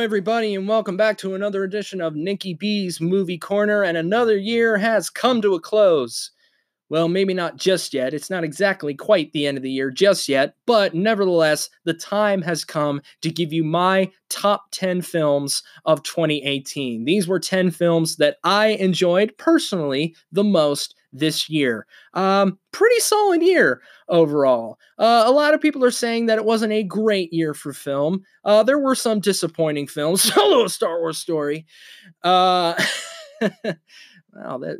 Everybody, and welcome back to another edition of Nikki B's Movie Corner. And another year has come to a close. Well, maybe not just yet. It's not exactly quite the end of the year just yet, but nevertheless, the time has come to give you my top 10 films of 2018. These were 10 films that I enjoyed personally the most this year. Um, pretty solid year overall. Uh, a lot of people are saying that it wasn't a great year for film. Uh, there were some disappointing films. Solo Star Wars story. Uh, wow, that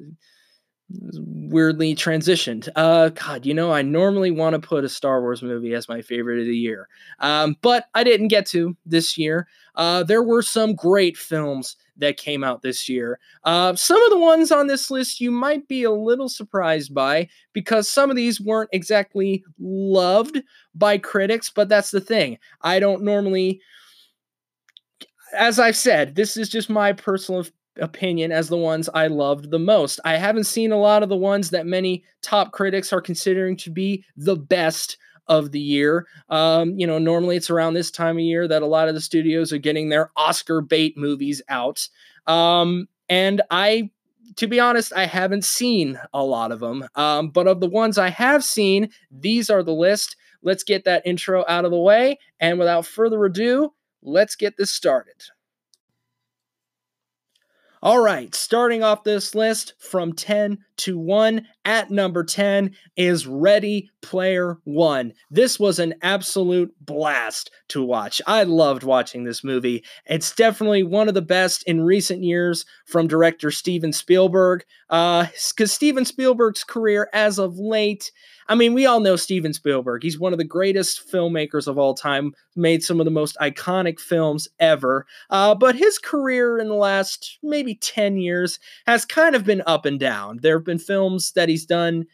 weirdly transitioned. Uh, God, you know, I normally want to put a Star Wars movie as my favorite of the year, um, but I didn't get to this year. Uh, there were some great films that came out this year. Uh, some of the ones on this list you might be a little surprised by because some of these weren't exactly loved by critics, but that's the thing. I don't normally. As I've said, this is just my personal opinion as the ones I loved the most. I haven't seen a lot of the ones that many top critics are considering to be the best of the year. Um, you know, normally it's around this time of year that a lot of the studios are getting their Oscar bait movies out. Um, and I, to be honest, I haven't seen a lot of them. Um, but of the ones I have seen, these are the list. Let's get that intro out of the way. And without further ado, let's get this started. All right, starting off this list from 10 to 1 at number 10 is Ready Player One. This was an absolute blast to watch. I loved watching this movie. It's definitely one of the best in recent years from director Steven Spielberg. Because uh, Steven Spielberg's career as of late I mean, we all know Steven Spielberg. He's one of the greatest filmmakers of all time, made some of the most iconic films ever. Uh, but his career in the last maybe 10 years has kind of been up and down. There been films that he's done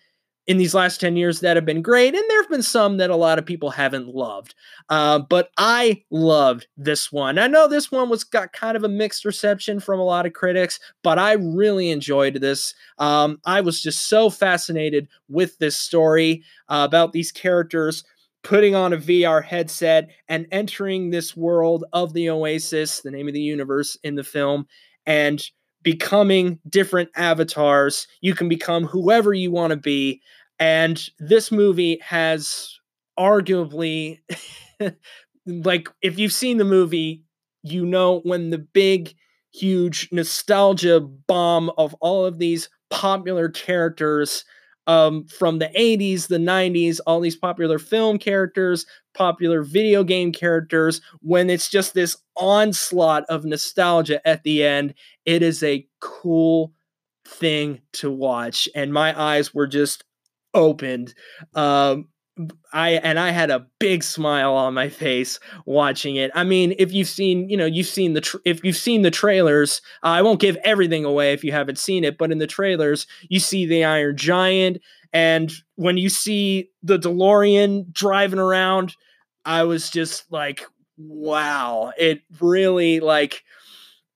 in these last 10 years that have been great, and there have been some that a lot of people haven't loved. Uh, but I loved this one. I know this one was got kind of a mixed reception from a lot of critics, but I really enjoyed this. Um, I was just so fascinated with this story uh, about these characters putting on a VR headset and entering this world of the Oasis, the name of the universe in the film, and becoming different avatars. You can become whoever you want to be. And this movie has arguably, like, if you've seen the movie, you know when the big, huge nostalgia bomb of all of these popular characters um, from the 80s, the 90s, all these popular film characters, popular video game characters, when it's just this onslaught of nostalgia at the end, it is a cool thing to watch. And my eyes were just opened. Um, I and I had a big smile on my face watching it. I mean, if you've seen, you know, you've seen the tra- if you've seen the trailers, uh, I won't give everything away if you haven't seen it, but in the trailers, you see the Iron Giant and when you see the DeLorean driving around, I was just like, wow, it really like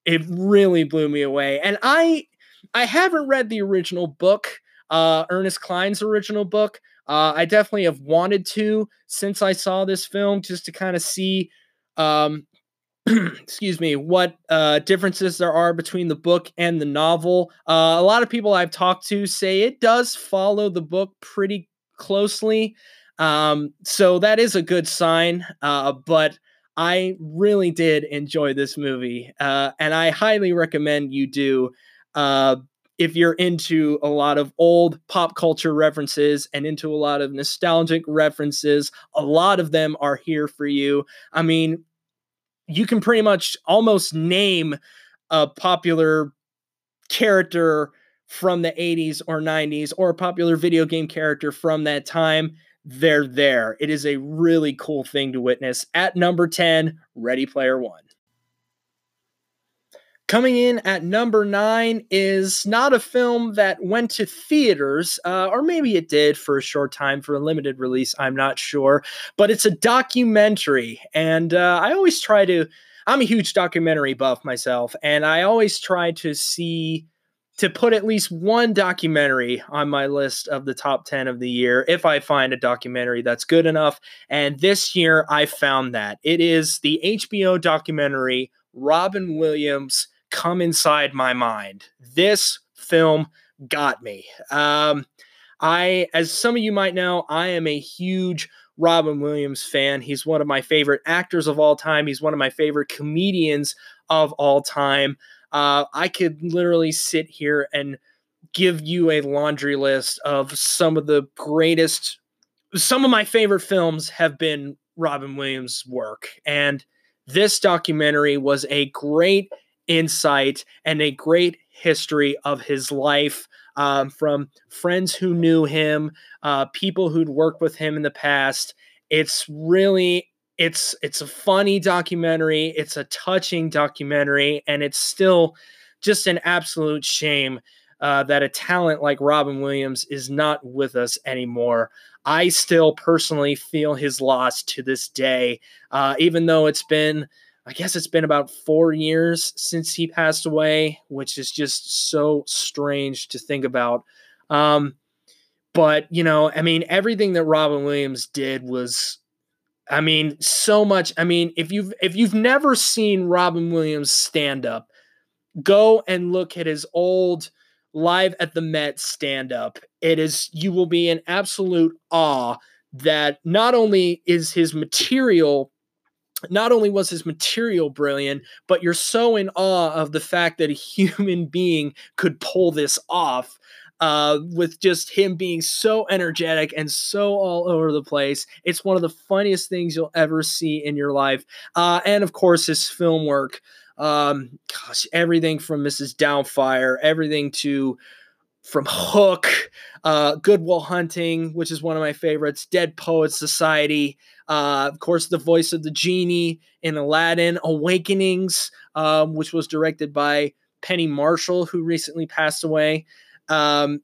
it really blew me away. And I I haven't read the original book, uh Ernest Cline's original book. Uh, I definitely have wanted to since I saw this film just to kind of see, um, excuse me, what uh, differences there are between the book and the novel. Uh, a lot of people I've talked to say it does follow the book pretty closely. Um, so that is a good sign. Uh, but I really did enjoy this movie, uh, and I highly recommend you do. If you're into a lot of old pop culture references and into a lot of nostalgic references, a lot of them are here for you. I mean, you can pretty much almost name a popular character from the 80s or 90s or a popular video game character from that time. They're there. It is a really cool thing to witness. At number 10, Ready Player One. Coming in at number nine is not a film that went to theaters, uh, or maybe it did for a short time for a limited release. I'm not sure, but it's a documentary. And uh, I always try to, I'm a huge documentary buff myself, and I always try to see, to put at least one documentary on my list of the top 10 of the year if I find a documentary that's good enough. And this year I found that. It is the HBO documentary Robin Williams, Come Inside My Mind. This film got me. Um, I, as some of you might know, I am a huge Robin Williams fan. He's one of my favorite actors of all time. He's one of my favorite comedians of all time. Uh, I could literally sit here and give you a laundry list of some of the greatest, some of my favorite films have been Robin Williams' work. And this documentary was a great insight and a great history of his life um, from friends who knew him, uh, people who'd worked with him in the past. It's really it's it's a funny documentary. It's a touching documentary, and it's still just an absolute shame uh, that a talent like Robin Williams is not with us anymore. I still personally feel his loss to this day, uh, even though it's been I guess it's been about four years since he passed away, which is just so strange to think about. Um, but you know, I mean, everything that Robin Williams did was, I mean, so much. I mean, if you've if you've never seen Robin Williams stand up, go and look at his old live at the Met stand up. It is you will be in absolute awe that not only is his material not only was his material brilliant, but you're so in awe of the fact that a human being could pull this off. Uh, with just him being so energetic and so all over the place. It's one of the funniest things you'll ever see in your life. Uh, and of course, his film work. Um, gosh, everything from Mrs. Doubtfire, everything to from Hook, uh, Good Will Hunting, which is one of my favorites, Dead Poets Society, uh, of course, the voice of the genie in Aladdin, Awakenings, um, which was directed by Penny Marshall, who recently passed away. Um,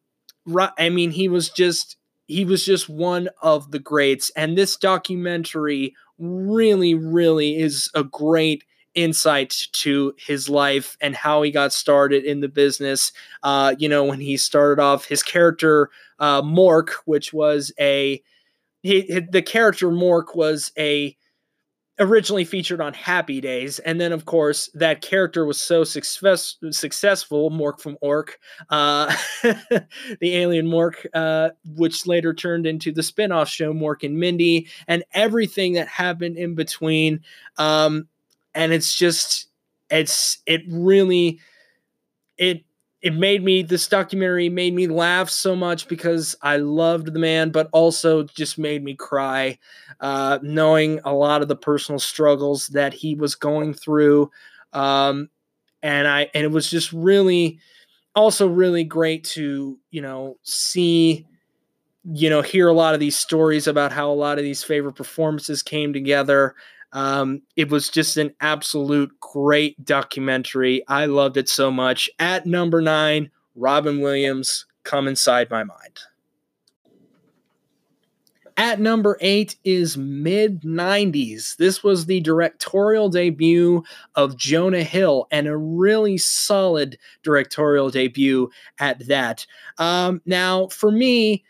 I mean, he was just he was just one of the greats, and this documentary really, really is a great insight to his life and how he got started in the business. Uh, you know, when he started off, his character uh, Mork, which was a he, the character Mork was a originally featured on Happy Days, and then of course that character was so success, successful, Mork from Ork, uh, the alien Mork, uh, which later turned into the spin-off show Mork and Mindy, and everything that happened in between. Um, and it's just, it's it really, it it made me this documentary made me laugh so much because I loved the man, but also just made me cry, uh, knowing a lot of the personal struggles that he was going through, um, and I and it was just really, also really great to you know see, you know, hear a lot of these stories about how a lot of these favorite performances came together um, it was just an absolute great documentary. I loved it so much. At number nine, Robin Williams, Come Inside My Mind. At number eight is mid 90s. This was the directorial debut of Jonah Hill and a really solid directorial debut at that. Um, now, for me,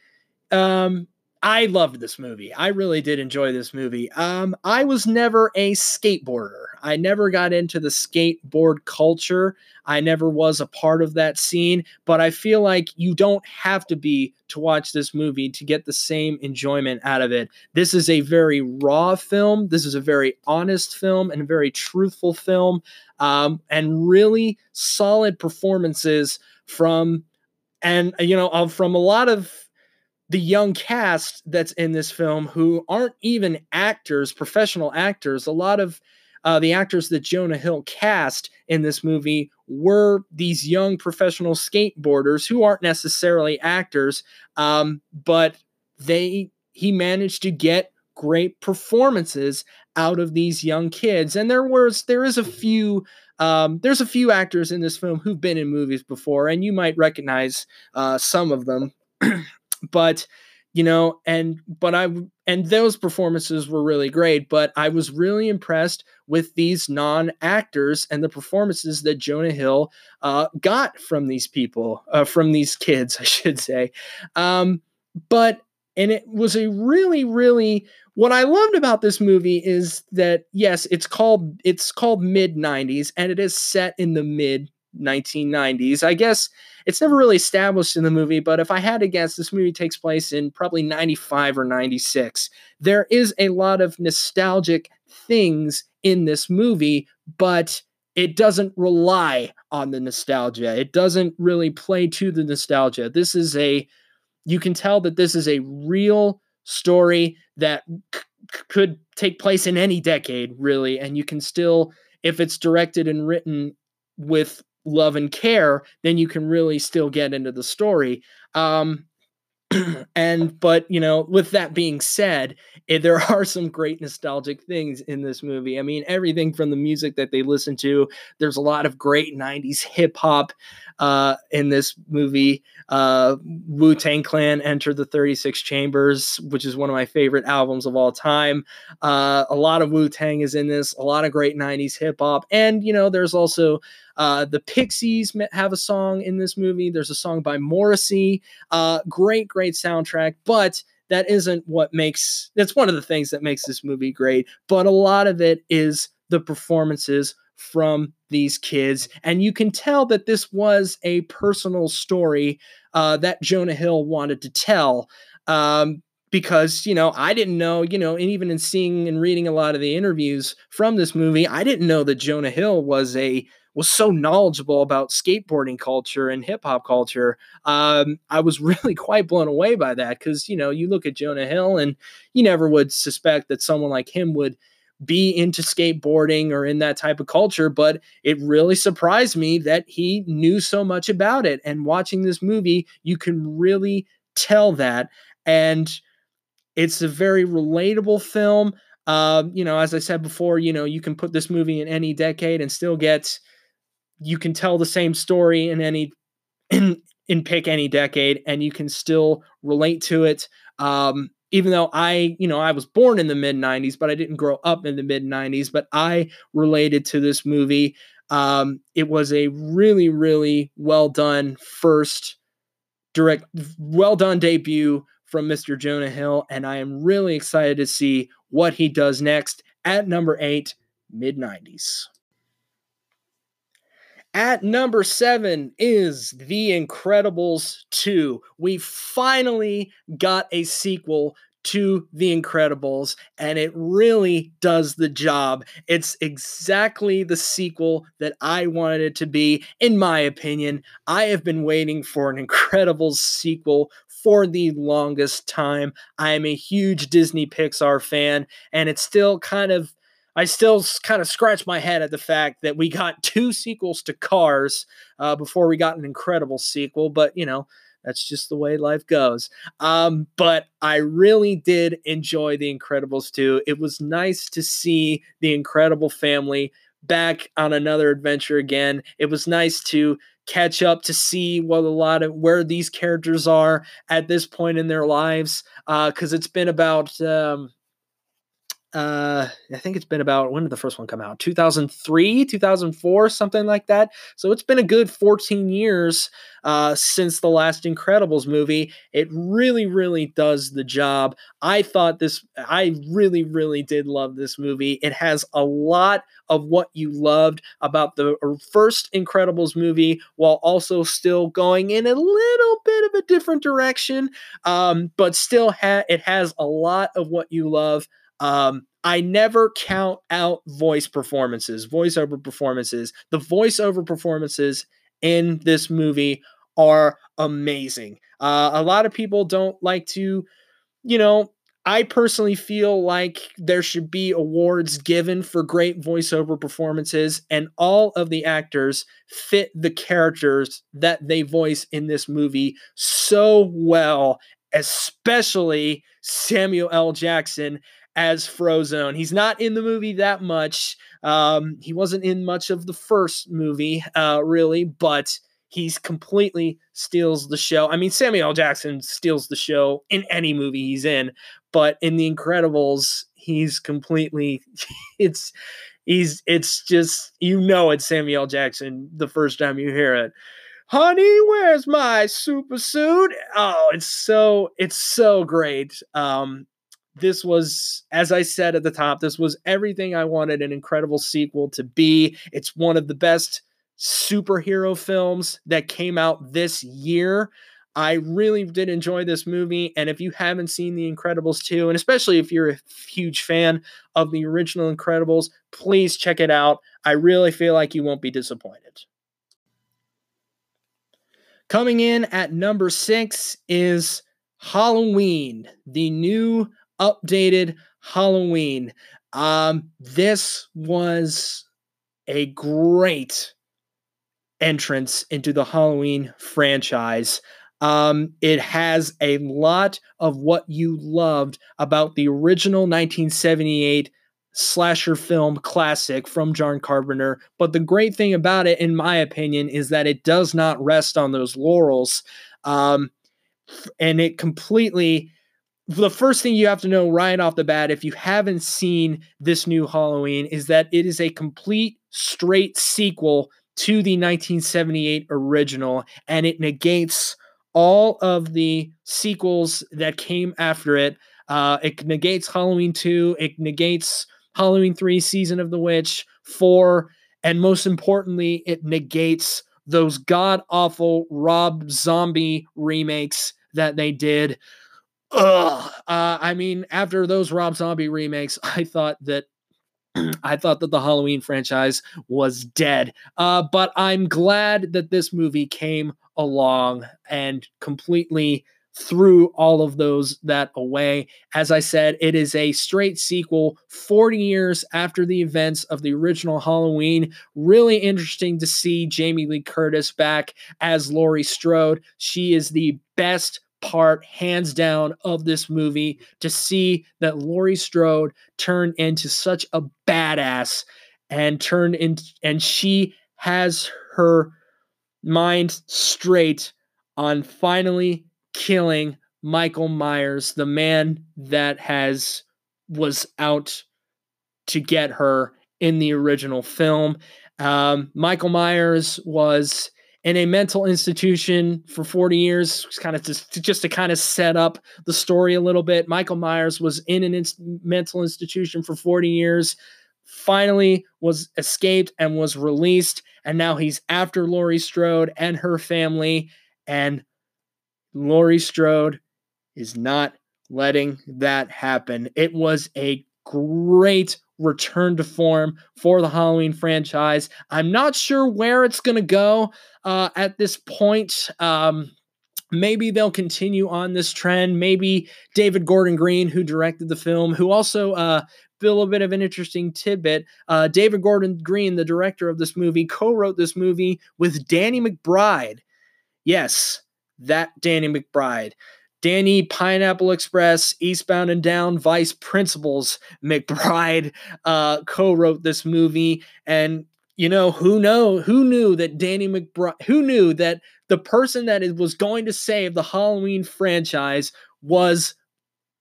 um, I loved this movie. I really did enjoy this movie. Um, I was never a skateboarder. I never got into the skateboard culture. I never was a part of that scene, but I feel like you don't have to be to watch this movie to get the same enjoyment out of it. This is a very raw film. This is a very honest film and a very truthful film, um, and really solid performances from, and you know, from a lot of the young cast that's in this film who aren't even actors, professional actors. A lot of uh, the actors that Jonah Hill cast in this movie were these young professional skateboarders who aren't necessarily actors, um, but they he managed to get great performances out of these young kids. And there was there is a few um, there's a few actors in this film who've been in movies before, and you might recognize uh, some of them. but you know and but i and those performances were really great but i was really impressed with these non-actors and the performances that jonah hill uh, got from these people uh, from these kids i should say. Um, but and it was a really really what I loved about this movie is that yes, it's called it's called mid 90s and it is set in the mid 1990s. I guess it's never really established in the movie, but if I had to guess, this movie takes place in probably 95 or 96. There is a lot of nostalgic things in this movie, but it doesn't rely on the nostalgia. It doesn't really play to the nostalgia. This is a you can tell that this is a real story that c- could take place in any decade, really. And you can still, if it's directed and written with love and care, then you can really still get into the story. Um, and but you know with that being said it, there are some great nostalgic things in this movie i mean everything from the music that they listen to there's a lot of great 90s hip hop uh, in this movie uh, Wu Tang Clan Enter the 36 Chambers, which is one of my favorite albums of all time. Uh, a lot of Wu Tang is in this, a lot of great 90s hip hop. And, you know, there's also uh, the Pixies have a song in this movie. There's a song by Morrissey. Uh, great, great soundtrack. But that isn't what makes that's one of the things that makes this movie great. But a lot of it is the performances from these kids. And you can tell that this was a personal story uh, that Jonah Hill wanted to tell. Um, because, you know, I didn't know, you know, and even in seeing and reading a lot of the interviews from this movie, I didn't know that Jonah Hill was a was so knowledgeable about skateboarding culture and hip hop culture. Um, I was really quite blown away by that because, you know, you look at Jonah Hill and you never would suspect that someone like him would be into skateboarding or in that type of culture, but it really surprised me that he knew so much about it. And watching this movie, you can really tell that. And it's a very relatable film. Uh, you know, as I said before, you know, you can put this movie in any decade and still get, you can tell the same story in any, in, in pick any decade and you can still relate to it. Um, even though I, you know, I was born in the mid 90s, but I didn't grow up in the mid 90s, but I related to this movie. Um, it was a really, really well done first direct, well done debut from Mr. Jonah Hill, and I am really excited to see what he does next at number eight, mid 90s. At number seven is The Incredibles 2. We finally got a sequel to The Incredibles, and it really does the job. It's exactly the sequel that I wanted it to be, in my opinion. I have been waiting for an Incredibles sequel for the longest time. I am a huge Disney Pixar fan, and it's still kind of I still kind of scratch my head at the fact that we got two sequels to Cars uh, before we got an incredible sequel, but you know, that's just the way life goes. Um, but I really did enjoy The Incredibles 2. It was nice to see the Incredible family back on another adventure again. It was nice to catch up to see what a lot of where these characters are at this point in their lives because uh, it's been about um, uh, I think it's been about when did the first one come out? 2003, 2004, something like that. So it's been a good 14 years uh, since the last Incredibles movie. It really, really does the job. I thought this, I really, really did love this movie. It has a lot of what you loved about the uh, first Incredibles movie while also still going in a little bit of a different direction, um, but still ha- it has a lot of what you love. Um, I never count out voice performances, voiceover performances. The voiceover performances in this movie are amazing. Uh, a lot of people don't like to, you know, I personally feel like there should be awards given for great voiceover performances, and all of the actors fit the characters that they voice in this movie so well, especially Samuel L. Jackson as Frozone. He's not in the movie that much. Um, he wasn't in much of the first movie, uh, really, but he's completely steals the show. I mean, Samuel Jackson steals the show in any movie he's in, but in The Incredibles, he's completely it's he's it's just you know it's Samuel Jackson the first time you hear it. honey, where's my super suit? Oh, it's so it's so great. Um, this was, as I said at the top, this was everything I wanted an incredible sequel to be. It's one of the best superhero films that came out this year. I really did enjoy this movie. And if you haven't seen The Incredibles 2, and especially if you're a huge fan of the original Incredibles, please check it out. I really feel like you won't be disappointed. Coming in at number six is Halloween, the new updated Halloween. Um, this was a great entrance into the Halloween franchise. Um, it has a lot of what you loved about the original 1978 slasher film classic from John Carpenter. But the great thing about it, in my opinion, is that it does not rest on those laurels. Um, and it completely the first thing you have to know right off the bat, if you haven't seen this new Halloween, is that it is a complete straight sequel to the 1978 original, and it negates all of the sequels that came after it. Uh, it negates Halloween 2, it negates Halloween 3, Season of the Witch, 4, and most importantly, it negates those god awful Rob Zombie remakes that they did. Ugh. Uh, I mean, after those Rob Zombie remakes, I thought that I thought that the Halloween franchise was dead. Uh, but I'm glad that this movie came along and completely threw all of those that away. As I said, it is a straight sequel 40 years after the events of the original Halloween. Really interesting to see Jamie Lee Curtis back as Laurie Strode. She is the best part, hands down, of this movie to see that Laurie Strode turned into such a badass and turn in, and she has her mind straight on finally killing Michael Myers, the man that has was out to get her in the original film. Um, Michael Myers was in a mental institution for 40 years, kind of just to, just to kind of set up the story a little bit. Michael Myers was in an inst- mental institution for 40 years, finally was escaped and was released, and now he's after Laurie Strode and her family, and Laurie Strode is not letting that happen. It was a great return to form for the Halloween franchise. I'm not sure where it's going to go uh, at this point. Um, maybe they'll continue on this trend. Maybe David Gordon Green, who directed the film, who also uh, a little bit of an interesting tidbit. Uh, David Gordon Green, the director of this movie, co-wrote this movie with Danny McBride. Yes, that Danny McBride. Danny Pineapple Express, Eastbound and Down, Vice Principals McBride uh, co-wrote this movie, and you know who know who knew that Danny McBride who knew that the person that was going to save the Halloween franchise was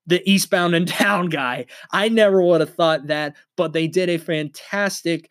the Eastbound and Down guy. I never would have thought that, but they did a fantastic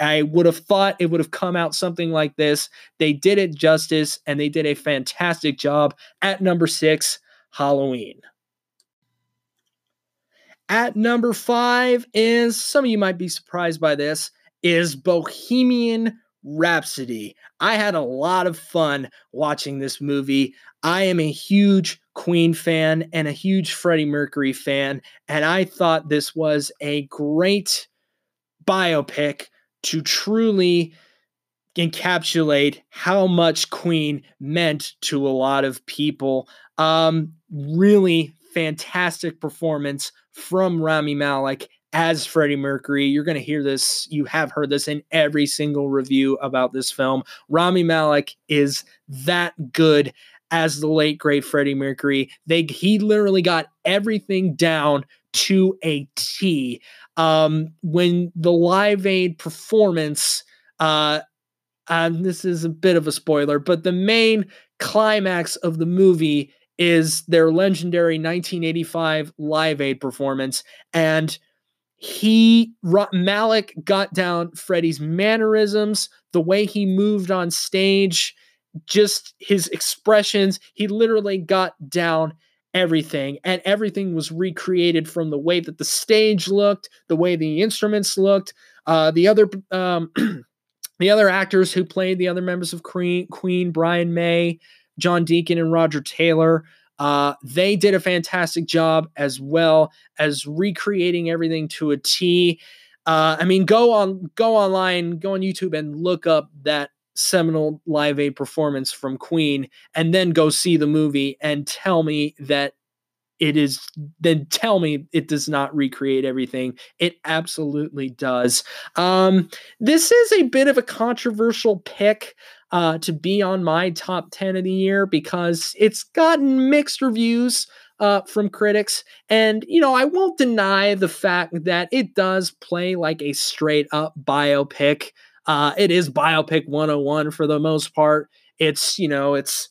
I would have thought it would have come out something like this. They did it justice and they did a fantastic job at number six, Halloween. At number five is some of you might be surprised by this is Bohemian Rhapsody. I had a lot of fun watching this movie. I am a huge Queen fan and a huge Freddie Mercury fan, and I thought this was a great biopic to truly encapsulate how much Queen meant to a lot of people. Um, really fantastic performance from Rami Malek as Freddie Mercury. You're going to hear this, you have heard this in every single review about this film. Rami Malek is that good as the late great Freddie Mercury. They he literally got everything down to a T. Um, when the Live Aid performance, uh, um, this is a bit of a spoiler, but the main climax of the movie is their legendary 1985 Live Aid performance, and he Malek, got down Freddie's mannerisms, the way he moved on stage, just his expressions. He literally got down everything, and everything was recreated from the way that the stage looked, the way the instruments looked, uh, the other um, the other actors who played the other members of Queen, Queen Brian May, John Deacon, and Roger Taylor. Uh, they did a fantastic job as well as recreating everything to a T. Uh, I mean, go on, go online, go on YouTube, and look up that seminal Live Aid performance from Queen, and then go see the movie and tell me that it is. Then tell me it does not recreate everything. It absolutely does. Um, this is a bit of a controversial pick uh, to be on my top 10 of the year because it's gotten mixed reviews uh, from critics. And, you know, I won't deny the fact that it does play like a straight up biopic. Uh, it is biopic 101 for the most part. It's, you know, it's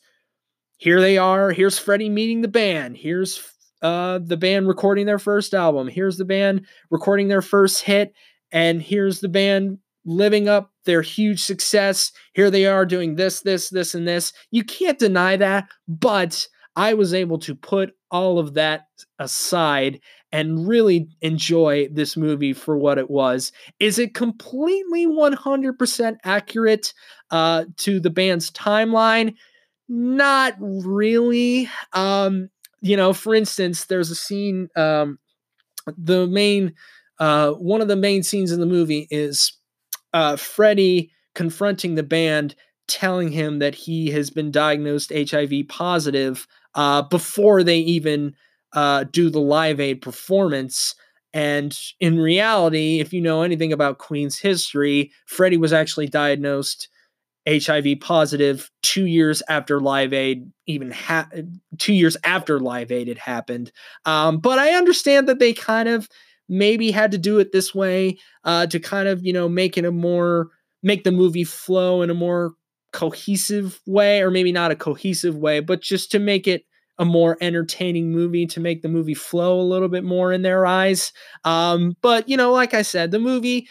here they are. Here's Freddie meeting the band. Here's uh, the band recording their first album. Here's the band recording their first hit. And here's the band living up their huge success. Here they are doing this, this, this, and this. You can't deny that, but I was able to put all of that aside and really enjoy this movie for what it was. Is it completely 100% accurate uh, to the band's timeline? Not really. Um, you know, for instance, there's a scene, um, the main, uh, one of the main scenes in the movie is uh, Freddie confronting the band, telling him that he has been diagnosed HIV positive uh, before they even uh, do the Live Aid performance. And in reality, if you know anything about Queen's history, Freddie was actually diagnosed HIV positive two years after Live Aid even ha- two years after Live Aid had happened. Um, but I understand that they kind of maybe had to do it this way uh, to kind of you know make it a more make the movie flow in a more cohesive way or maybe not a cohesive way but just to make it a more entertaining movie to make the movie flow a little bit more in their eyes um, but you know like i said the movie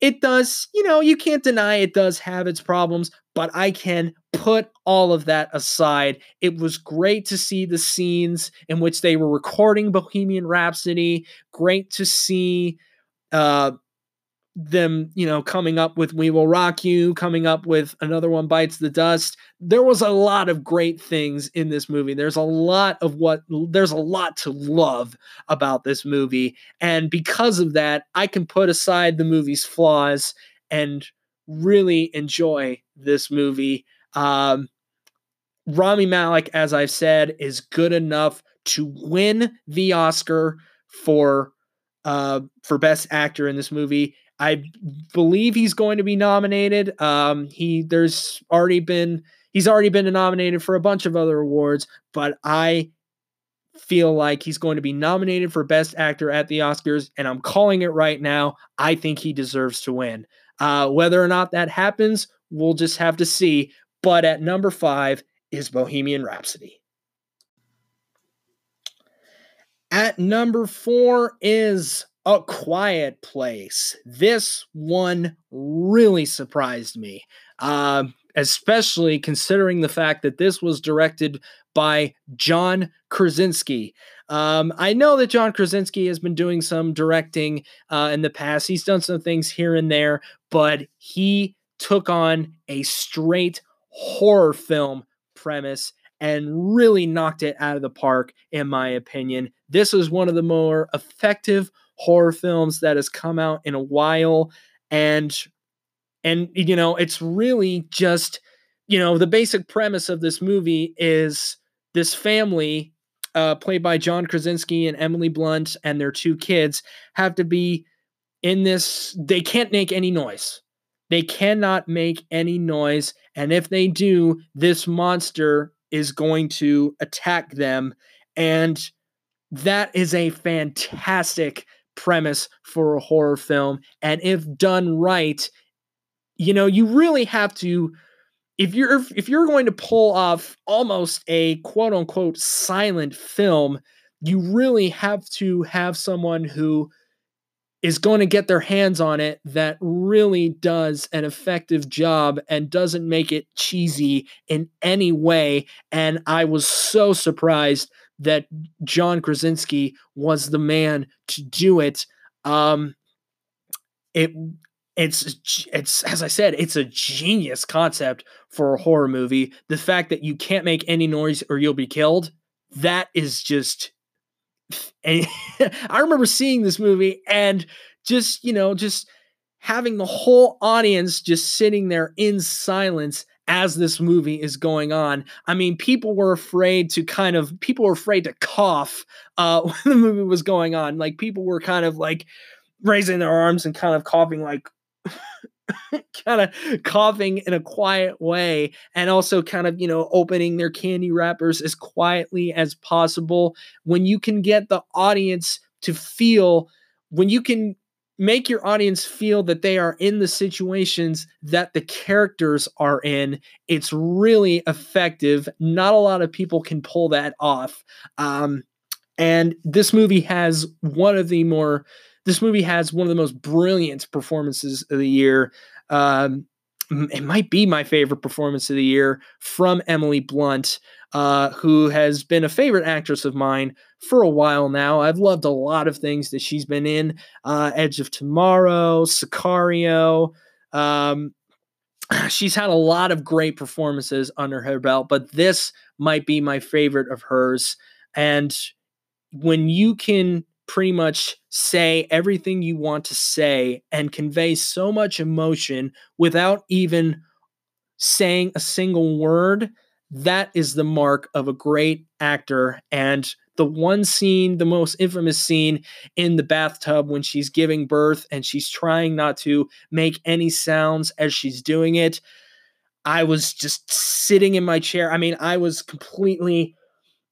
it does you know you can't deny it does have its problems but I can put all of that aside. It was great to see the scenes in which they were recording Bohemian Rhapsody. Great to see uh, them, you know, coming up with We Will Rock You, coming up with Another One Bites the Dust. There was a lot of great things in this movie. There's a lot of what, there's a lot to love about this movie. And because of that, I can put aside the movie's flaws and really enjoy this movie. Um, Rami Malek, as I've said, is good enough to win the Oscar for uh, for Best Actor in this movie. I believe he's going to be nominated. Um, he there's already been he's already been nominated for a bunch of other awards, but I feel like he's going to be nominated for Best Actor at the Oscars, and I'm calling it right now. I think he deserves to win. Uh, whether or not that happens, we'll just have to see. But at number five is Bohemian Rhapsody. At number four is A Quiet Place. This one really surprised me, uh, especially considering the fact that this was directed by John Krasinski. Um, I know that John Krasinski has been doing some directing uh, in the past. He's done some things here and there, but he took on a straight horror film premise and really knocked it out of the park, in my opinion. This is one of the more effective horror films that has come out in a while. And and you know, it's really just, you know, the basic premise of this movie is this family, uh, played by John Krasinski and Emily Blunt, and their two kids, have to be in this, they can't make any noise. They cannot make any noise. And if they do, this monster is going to attack them. And that is a fantastic premise for a horror film. And if done right, you know, you really have to if you're if you're going to pull off almost a quote unquote silent film, you really have to have someone who is going to get their hands on it that really does an effective job and doesn't make it cheesy in any way. And I was so surprised that John Krasinski was the man to do it. Um, it it's it's as I said, it's a genius concept for a horror movie. The fact that you can't make any noise or you'll be killed, that is just I remember seeing this movie and just, you know, just having the whole audience just sitting there in silence as this movie is going on. I mean, people were afraid to kind of people were afraid to cough uh when the movie was going on. Like people were kind of like raising their arms and kind of coughing like kind of coughing in a quiet way and also kind of, you know, opening their candy wrappers as quietly as possible. When you can get the audience to feel, when you can make your audience feel that they are in the situations that the characters are in, it's really effective. Not a lot of people can pull that off. Um, and this movie has one of the more this movie has one of the most brilliant performances of the year. Um, it might be my favorite performance of the year from Emily Blunt, uh, who has been a favorite actress of mine for a while now. I've loved a lot of things that she's been in uh, Edge of Tomorrow, Sicario. Um, she's had a lot of great performances under her belt, but this might be my favorite of hers. And when you can pretty much say everything you want to say and convey so much emotion without even saying a single word, that is the mark of a great actor. And the one scene, the most infamous scene in the bathtub when she's giving birth and she's trying not to make any sounds as she's doing it. I was just sitting in my chair. I mean, I was completely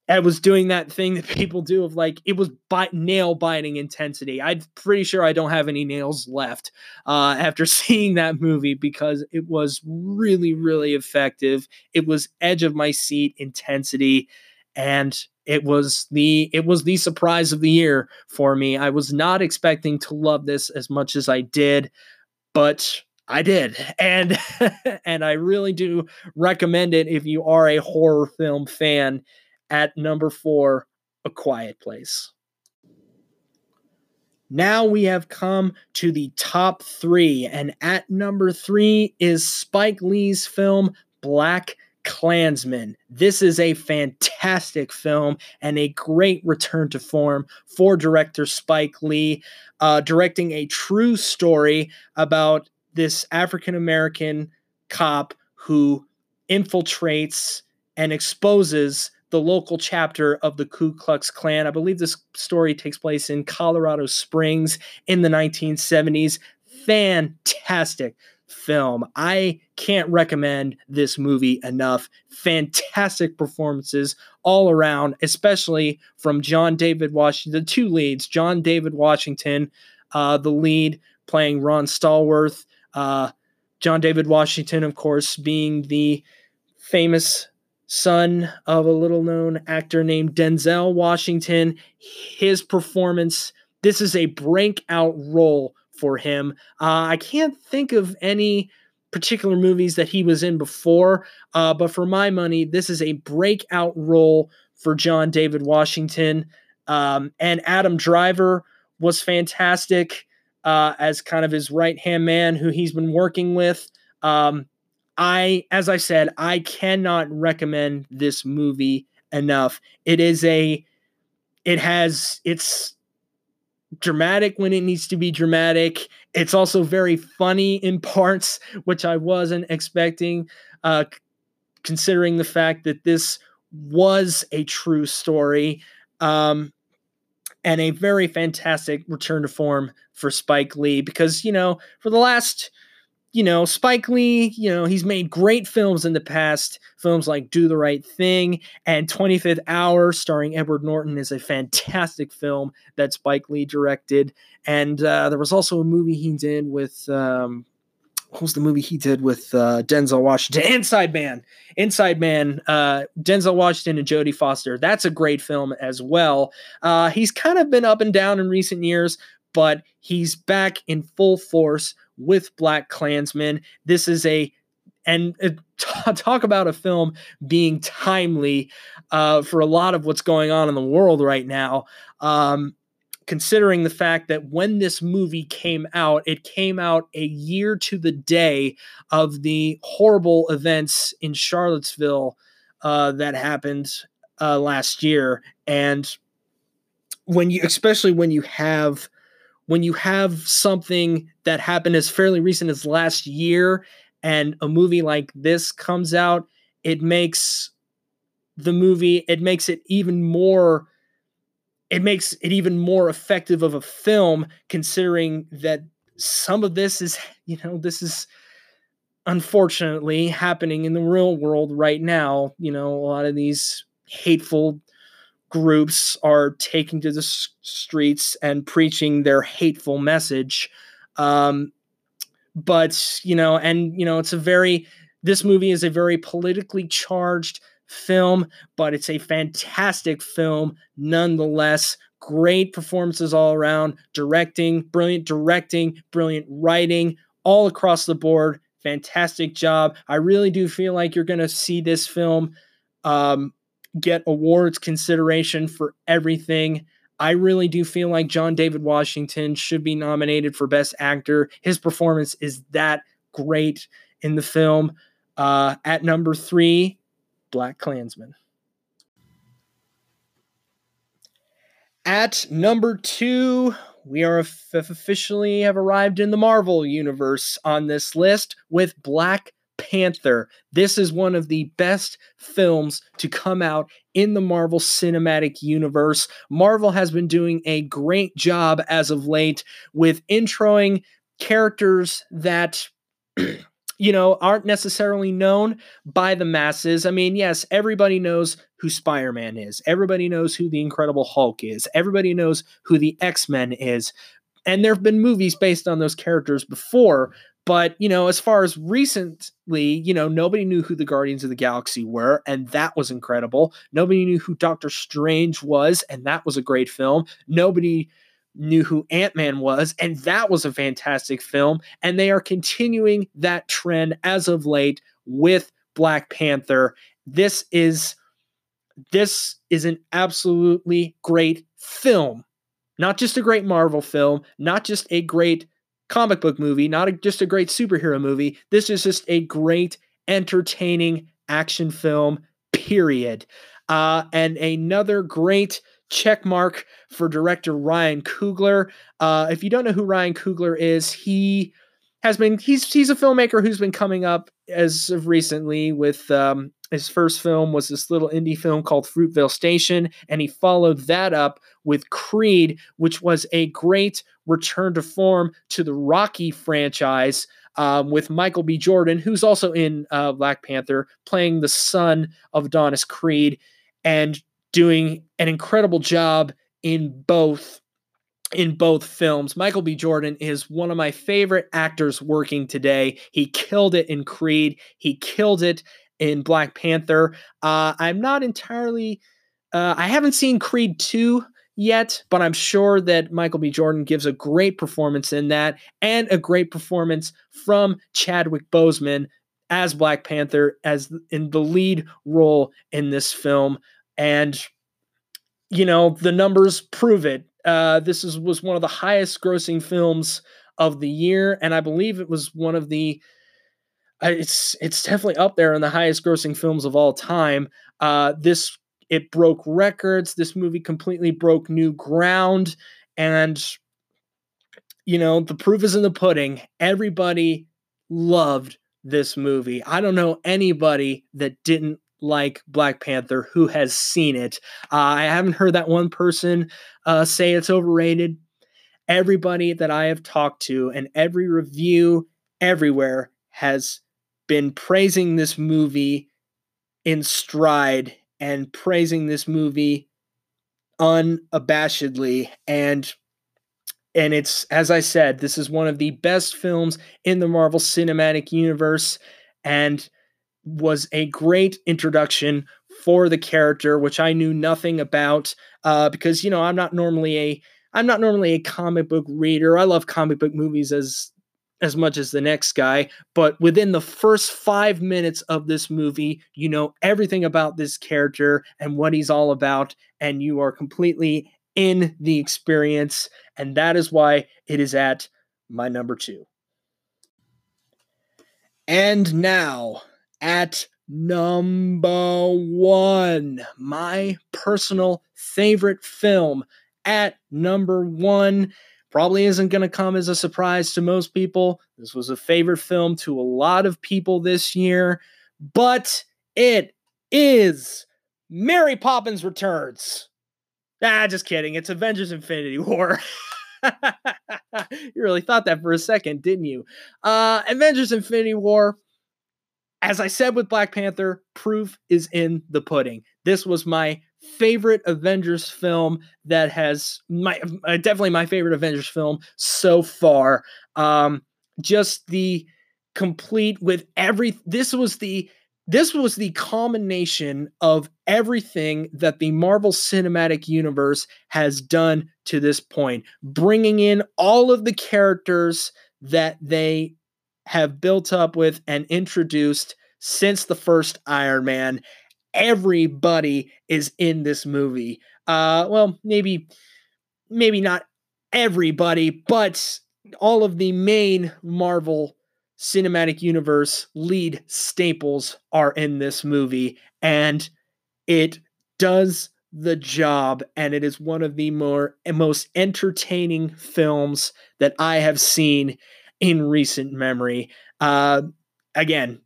I was doing that thing that people do of like it was bite nail biting intensity. I'm pretty sure I don't have any nails left uh, after seeing that movie because it was really really effective. It was edge of my seat intensity, and it was the it was the surprise of the year for me. I was not expecting to love this as much as I did, but I did. And and I really do recommend it if you are a horror film fan at number four, A Quiet Place. Now we have come to the top three, and at number three is Spike Lee's film Black Klansman. This is a fantastic film and a great return to form for director Spike Lee, uh, directing a true story about this African American cop who infiltrates and exposes the local chapter of the Ku Klux Klan. I believe this story takes place in Colorado Springs in the 1970s. Fantastic film. I can't recommend this movie enough. Fantastic performances all around, especially from John David Washington, the two leads, John David Washington, uh, the lead playing Ron Stallworth, uh, John David Washington, of course, being the famous son of a little known actor named Denzel Washington. His performance, this is a breakout role for him. Uh, I can't think of any particular movies that he was in before, uh, but for my money, this is a breakout role for John David Washington. Um, and Adam Driver was fantastic uh, as kind of his right hand man who he's been working with. Um, I, as I said, I cannot recommend this movie enough. It is a, it has, it's dramatic when it needs to be dramatic. It's also very funny in parts, which I wasn't expecting, uh, considering the fact that this was a true story. Um, and a very fantastic return to form for Spike Lee because, you know, for the last you know, Spike Lee, you know, he's made great films in the past. Films like Do the Right Thing and 25th Hour, starring Edward Norton, is a fantastic film that Spike Lee directed. And uh, there was also a movie he did with, um, what was the movie he did with uh, Denzel Washington? Inside Man. Inside Man, uh, Denzel Washington and Jodie Foster. That's a great film as well. Uh, he's kind of been up and down in recent years, but he's back in full force with Black Klansman. This is a and uh, talk about a film being timely uh, for a lot of what's going on in the world right now. Um, considering the fact that when this movie came out, it came out a year to the day of the horrible events in Charlottesville uh, that happened uh, last year, and when you, especially when you have when you have something that happened as fairly recent as last year and a movie like this comes out, it makes the movie, it makes it even more it makes it even more effective of a film considering that some of this is, you know, this is unfortunately happening in the real world right now. You know, a lot of these hateful groups are taking to the s- streets and preaching their hateful message. Um, but, you know, and, you know, it's a very, this movie is a very politically charged film, but it's a fantastic film nonetheless. Great performances all around, directing, brilliant directing, brilliant writing, all across the board. Fantastic job. I really do feel like you're going to see this film um, get awards consideration for everything. I really do feel like John David Washington should be nominated for Best Actor. His performance is that great in the film. Uh, at number three, Black Klansman. At number two, we are officially have arrived in the Marvel universe on this list with Black Panther. This is one of the best films to come out in the Marvel Cinematic Universe. Marvel has been doing a great job as of late with introing characters that. you know, aren't necessarily known by the masses. I mean, yes, everybody knows who Spider Man is, everybody knows who the Incredible Hulk is, everybody knows who the X Men is. And there have been movies based on those characters before, but, you know, as far as recently, you know, nobody knew who the Guardians of the Galaxy were, and that was incredible. Nobody knew who Doctor Strange was, and that was a great film. Nobody knew who Ant Man was, and that was a fantastic film. And they are continuing that trend as of late with Black Panther. This is this is an absolutely great film. Not just a great Marvel film, not just a great comic book movie, not a, just a great superhero movie. This is just a great, entertaining action film, period. Uh, and another great check mark for director Ryan Coogler. Uh, if you don't know who Ryan Coogler is, he has been he's he's a filmmaker who's been coming up as of recently with um, his first film was this little indie film called Fruitvale Station, and he followed that up with Creed, which was a great return to form to the Rocky franchise. Um, with Michael B. Jordan, who's also in uh, Black Panther, playing the son of Adonis Creed, and doing an incredible job in both in both films. Michael B. Jordan is one of my favorite actors working today. He killed it in Creed. He killed it in Black Panther. Uh, I'm not entirely. Uh, I haven't seen Creed 2 yet, but I'm sure that Michael B. Jordan gives a great performance in that and a great performance from Chadwick Boseman as Black Panther, as in the lead role in this film. And, you know, the numbers prove it. Uh, this is, was one of the highest grossing films of the year, and I believe it was one of the it's it's definitely up there in the highest grossing films of all time. Uh, this it broke records. This movie completely broke new ground, and you know the proof is in the pudding. Everybody loved this movie. I don't know anybody that didn't like Black Panther who has seen it. Uh, I haven't heard that one person uh, say it's overrated. Everybody that I have talked to and every review everywhere has been praising this movie in stride and praising this movie unabashedly and and it's as I said, this is one of the best films in the Marvel Cinematic Universe and was a great introduction for the character, which I knew nothing about uh, because you know I'm not normally a I'm not normally a comic book reader. I love comic book movies as as much as the next guy, but within the first five minutes of this movie, you know everything about this character and what he's all about, and you are completely in the experience. And that is why it is at my number two. And now at number one, my personal favorite film at number one. Probably isn't going to come as a surprise to most people. This was a favorite film to a lot of people this year, but it is Mary Poppins Returns. Ah, just kidding. It's Avengers Infinity War. you really thought that for a second, didn't you? Uh, Avengers Infinity War, as I said with Black Panther, proof is in the pudding. This was my favorite Avengers film that has my uh, definitely my favorite Avengers film so far. Um, just the complete with every this was the this was the culmination of everything that the Marvel Cinematic Universe has done to this point, bringing in all of the characters that they have built up with and introduced since the first Iron Man. Everybody is in this movie. Uh, well, maybe, maybe not everybody, but all of the main Marvel cinematic universe lead staples are in this movie and it does the job and it is one of the more most entertaining films that I have seen in recent memory. Uh, again,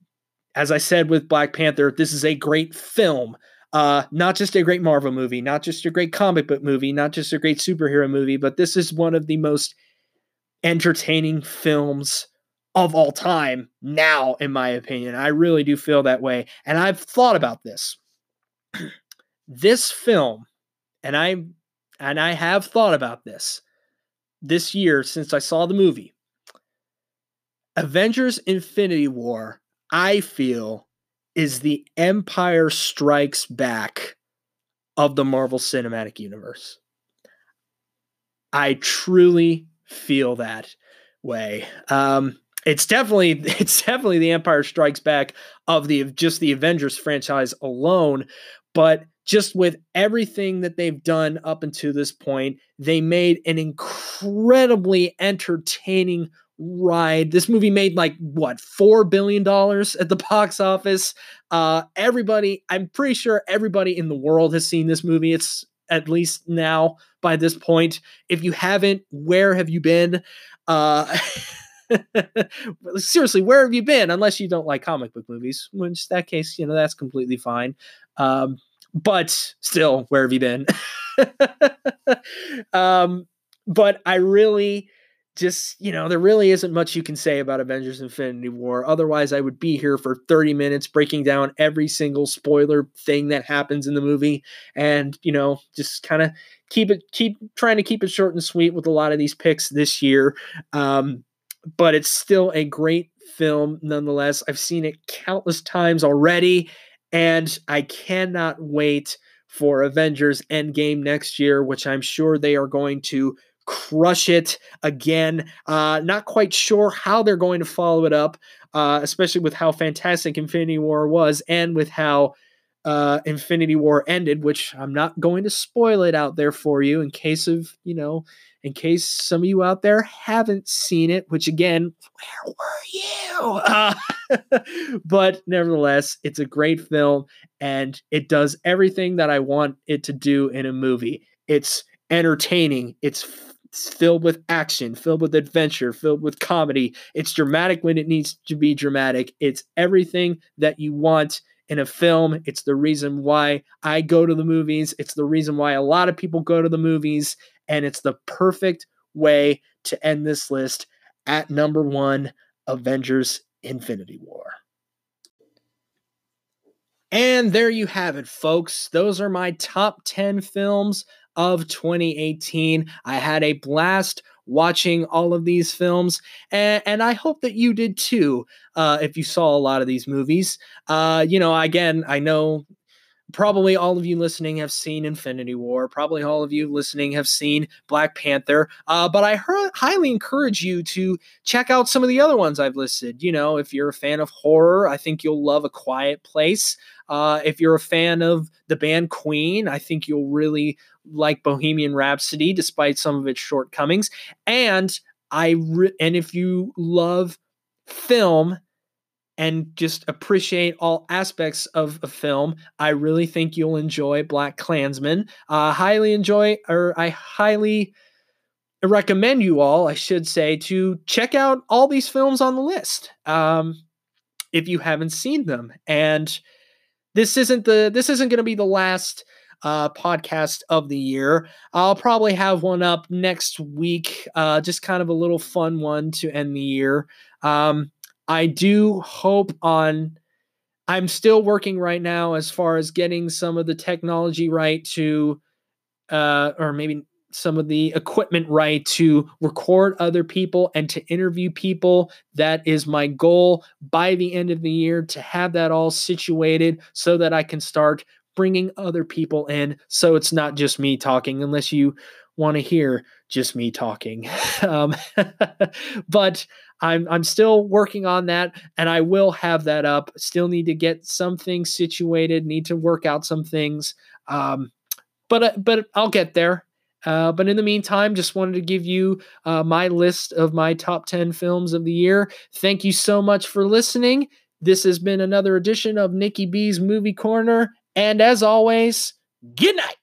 as I said with Black Panther, this is a great film. Uh, not just a great Marvel movie, not just a great comic book movie, not just a great superhero movie, but this is one of the most entertaining films of all time now, in my opinion. I really do feel that way. And I've thought about this. this film, and I and I have thought about this this year since I saw the movie. Avengers Infinity War, I feel, is the Empire Strikes Back of the Marvel Cinematic Universe. I truly feel that way. Um, it's definitely it's definitely the Empire Strikes Back of the just the Avengers franchise alone, but just with everything that they've done up until this point, they made an incredibly entertaining ride. This movie made like what four billion dollars at the box office. Uh, everybody, I'm pretty sure everybody in the world has seen this movie. It's at least now by this point. If you haven't, where have you been? Uh, Seriously, where have you been? Unless you don't like comic book movies, which that case, you know, that's completely fine. Um, but still, where have you been? um, but I really just, you know, there really isn't much you can say about Avengers Infinity War. Otherwise, I would be here for 30 minutes breaking down every single spoiler thing that happens in the movie and, you know, just kind of keep it keep trying to keep it short and sweet with a lot of these picks this year. Um, but it's still a great film nonetheless. I've seen it countless times already, and I cannot wait for Avengers Endgame next year, which I'm sure they are going to crush it again. Uh, not quite sure how they're going to follow it up, uh, especially with how fantastic Infinity War was and with how uh, Infinity War ended, which I'm not going to spoil it out there for you in case of, you know, in case some of you out there haven't seen it, which again, where were you? Uh, but nevertheless, it's a great film and it does everything that I want it to do in a movie. It's entertaining, it's filled with action, filled with adventure, filled with comedy. It's dramatic when it needs to be dramatic. It's everything that you want in a film. It's the reason why I go to the movies. It's the reason why a lot of people go to the movies. And it's the perfect way to end this list at number one Avengers Infinity War. And there you have it, folks. Those are my top 10 films of 2018. I had a blast watching all of these films, and, and I hope that you did too. Uh, if you saw a lot of these movies, uh, you know, again, I know probably all of you listening have seen Infinity War. Probably all of you listening have seen Black Panther. Uh, but I highly encourage you to check out some of the other ones I've listed. You know, if you're a fan of horror, I think you'll love A Quiet Place. Uh, if you're a fan of the band Queen, I think you'll really like Bohemian Rhapsody, despite some of its shortcomings. And I re- and if you love film and just appreciate all aspects of a film, I really think you'll enjoy Black Klansman. Uh, highly enjoy, or I highly recommend you all, I should say, to check out all these films on the list um, if you haven't seen them. And this isn't the this isn't going to be the last uh, podcast of the year. I'll probably have one up next week, uh, just kind of a little fun one to end the year. Um, I do hope on. I'm still working right now as far as getting some of the technology right to, uh, or maybe some of the equipment right to record other people and to interview people. That is my goal by the end of the year to have that all situated so that I can start bringing other people in so it's not just me talking unless you want to hear just me talking um, but I'm, I'm still working on that and i will have that up still need to get some things situated need to work out some things um, but uh, but i'll get there uh, but in the meantime, just wanted to give you uh, my list of my top 10 films of the year. Thank you so much for listening. This has been another edition of Nikki B's Movie Corner, and as always, good night.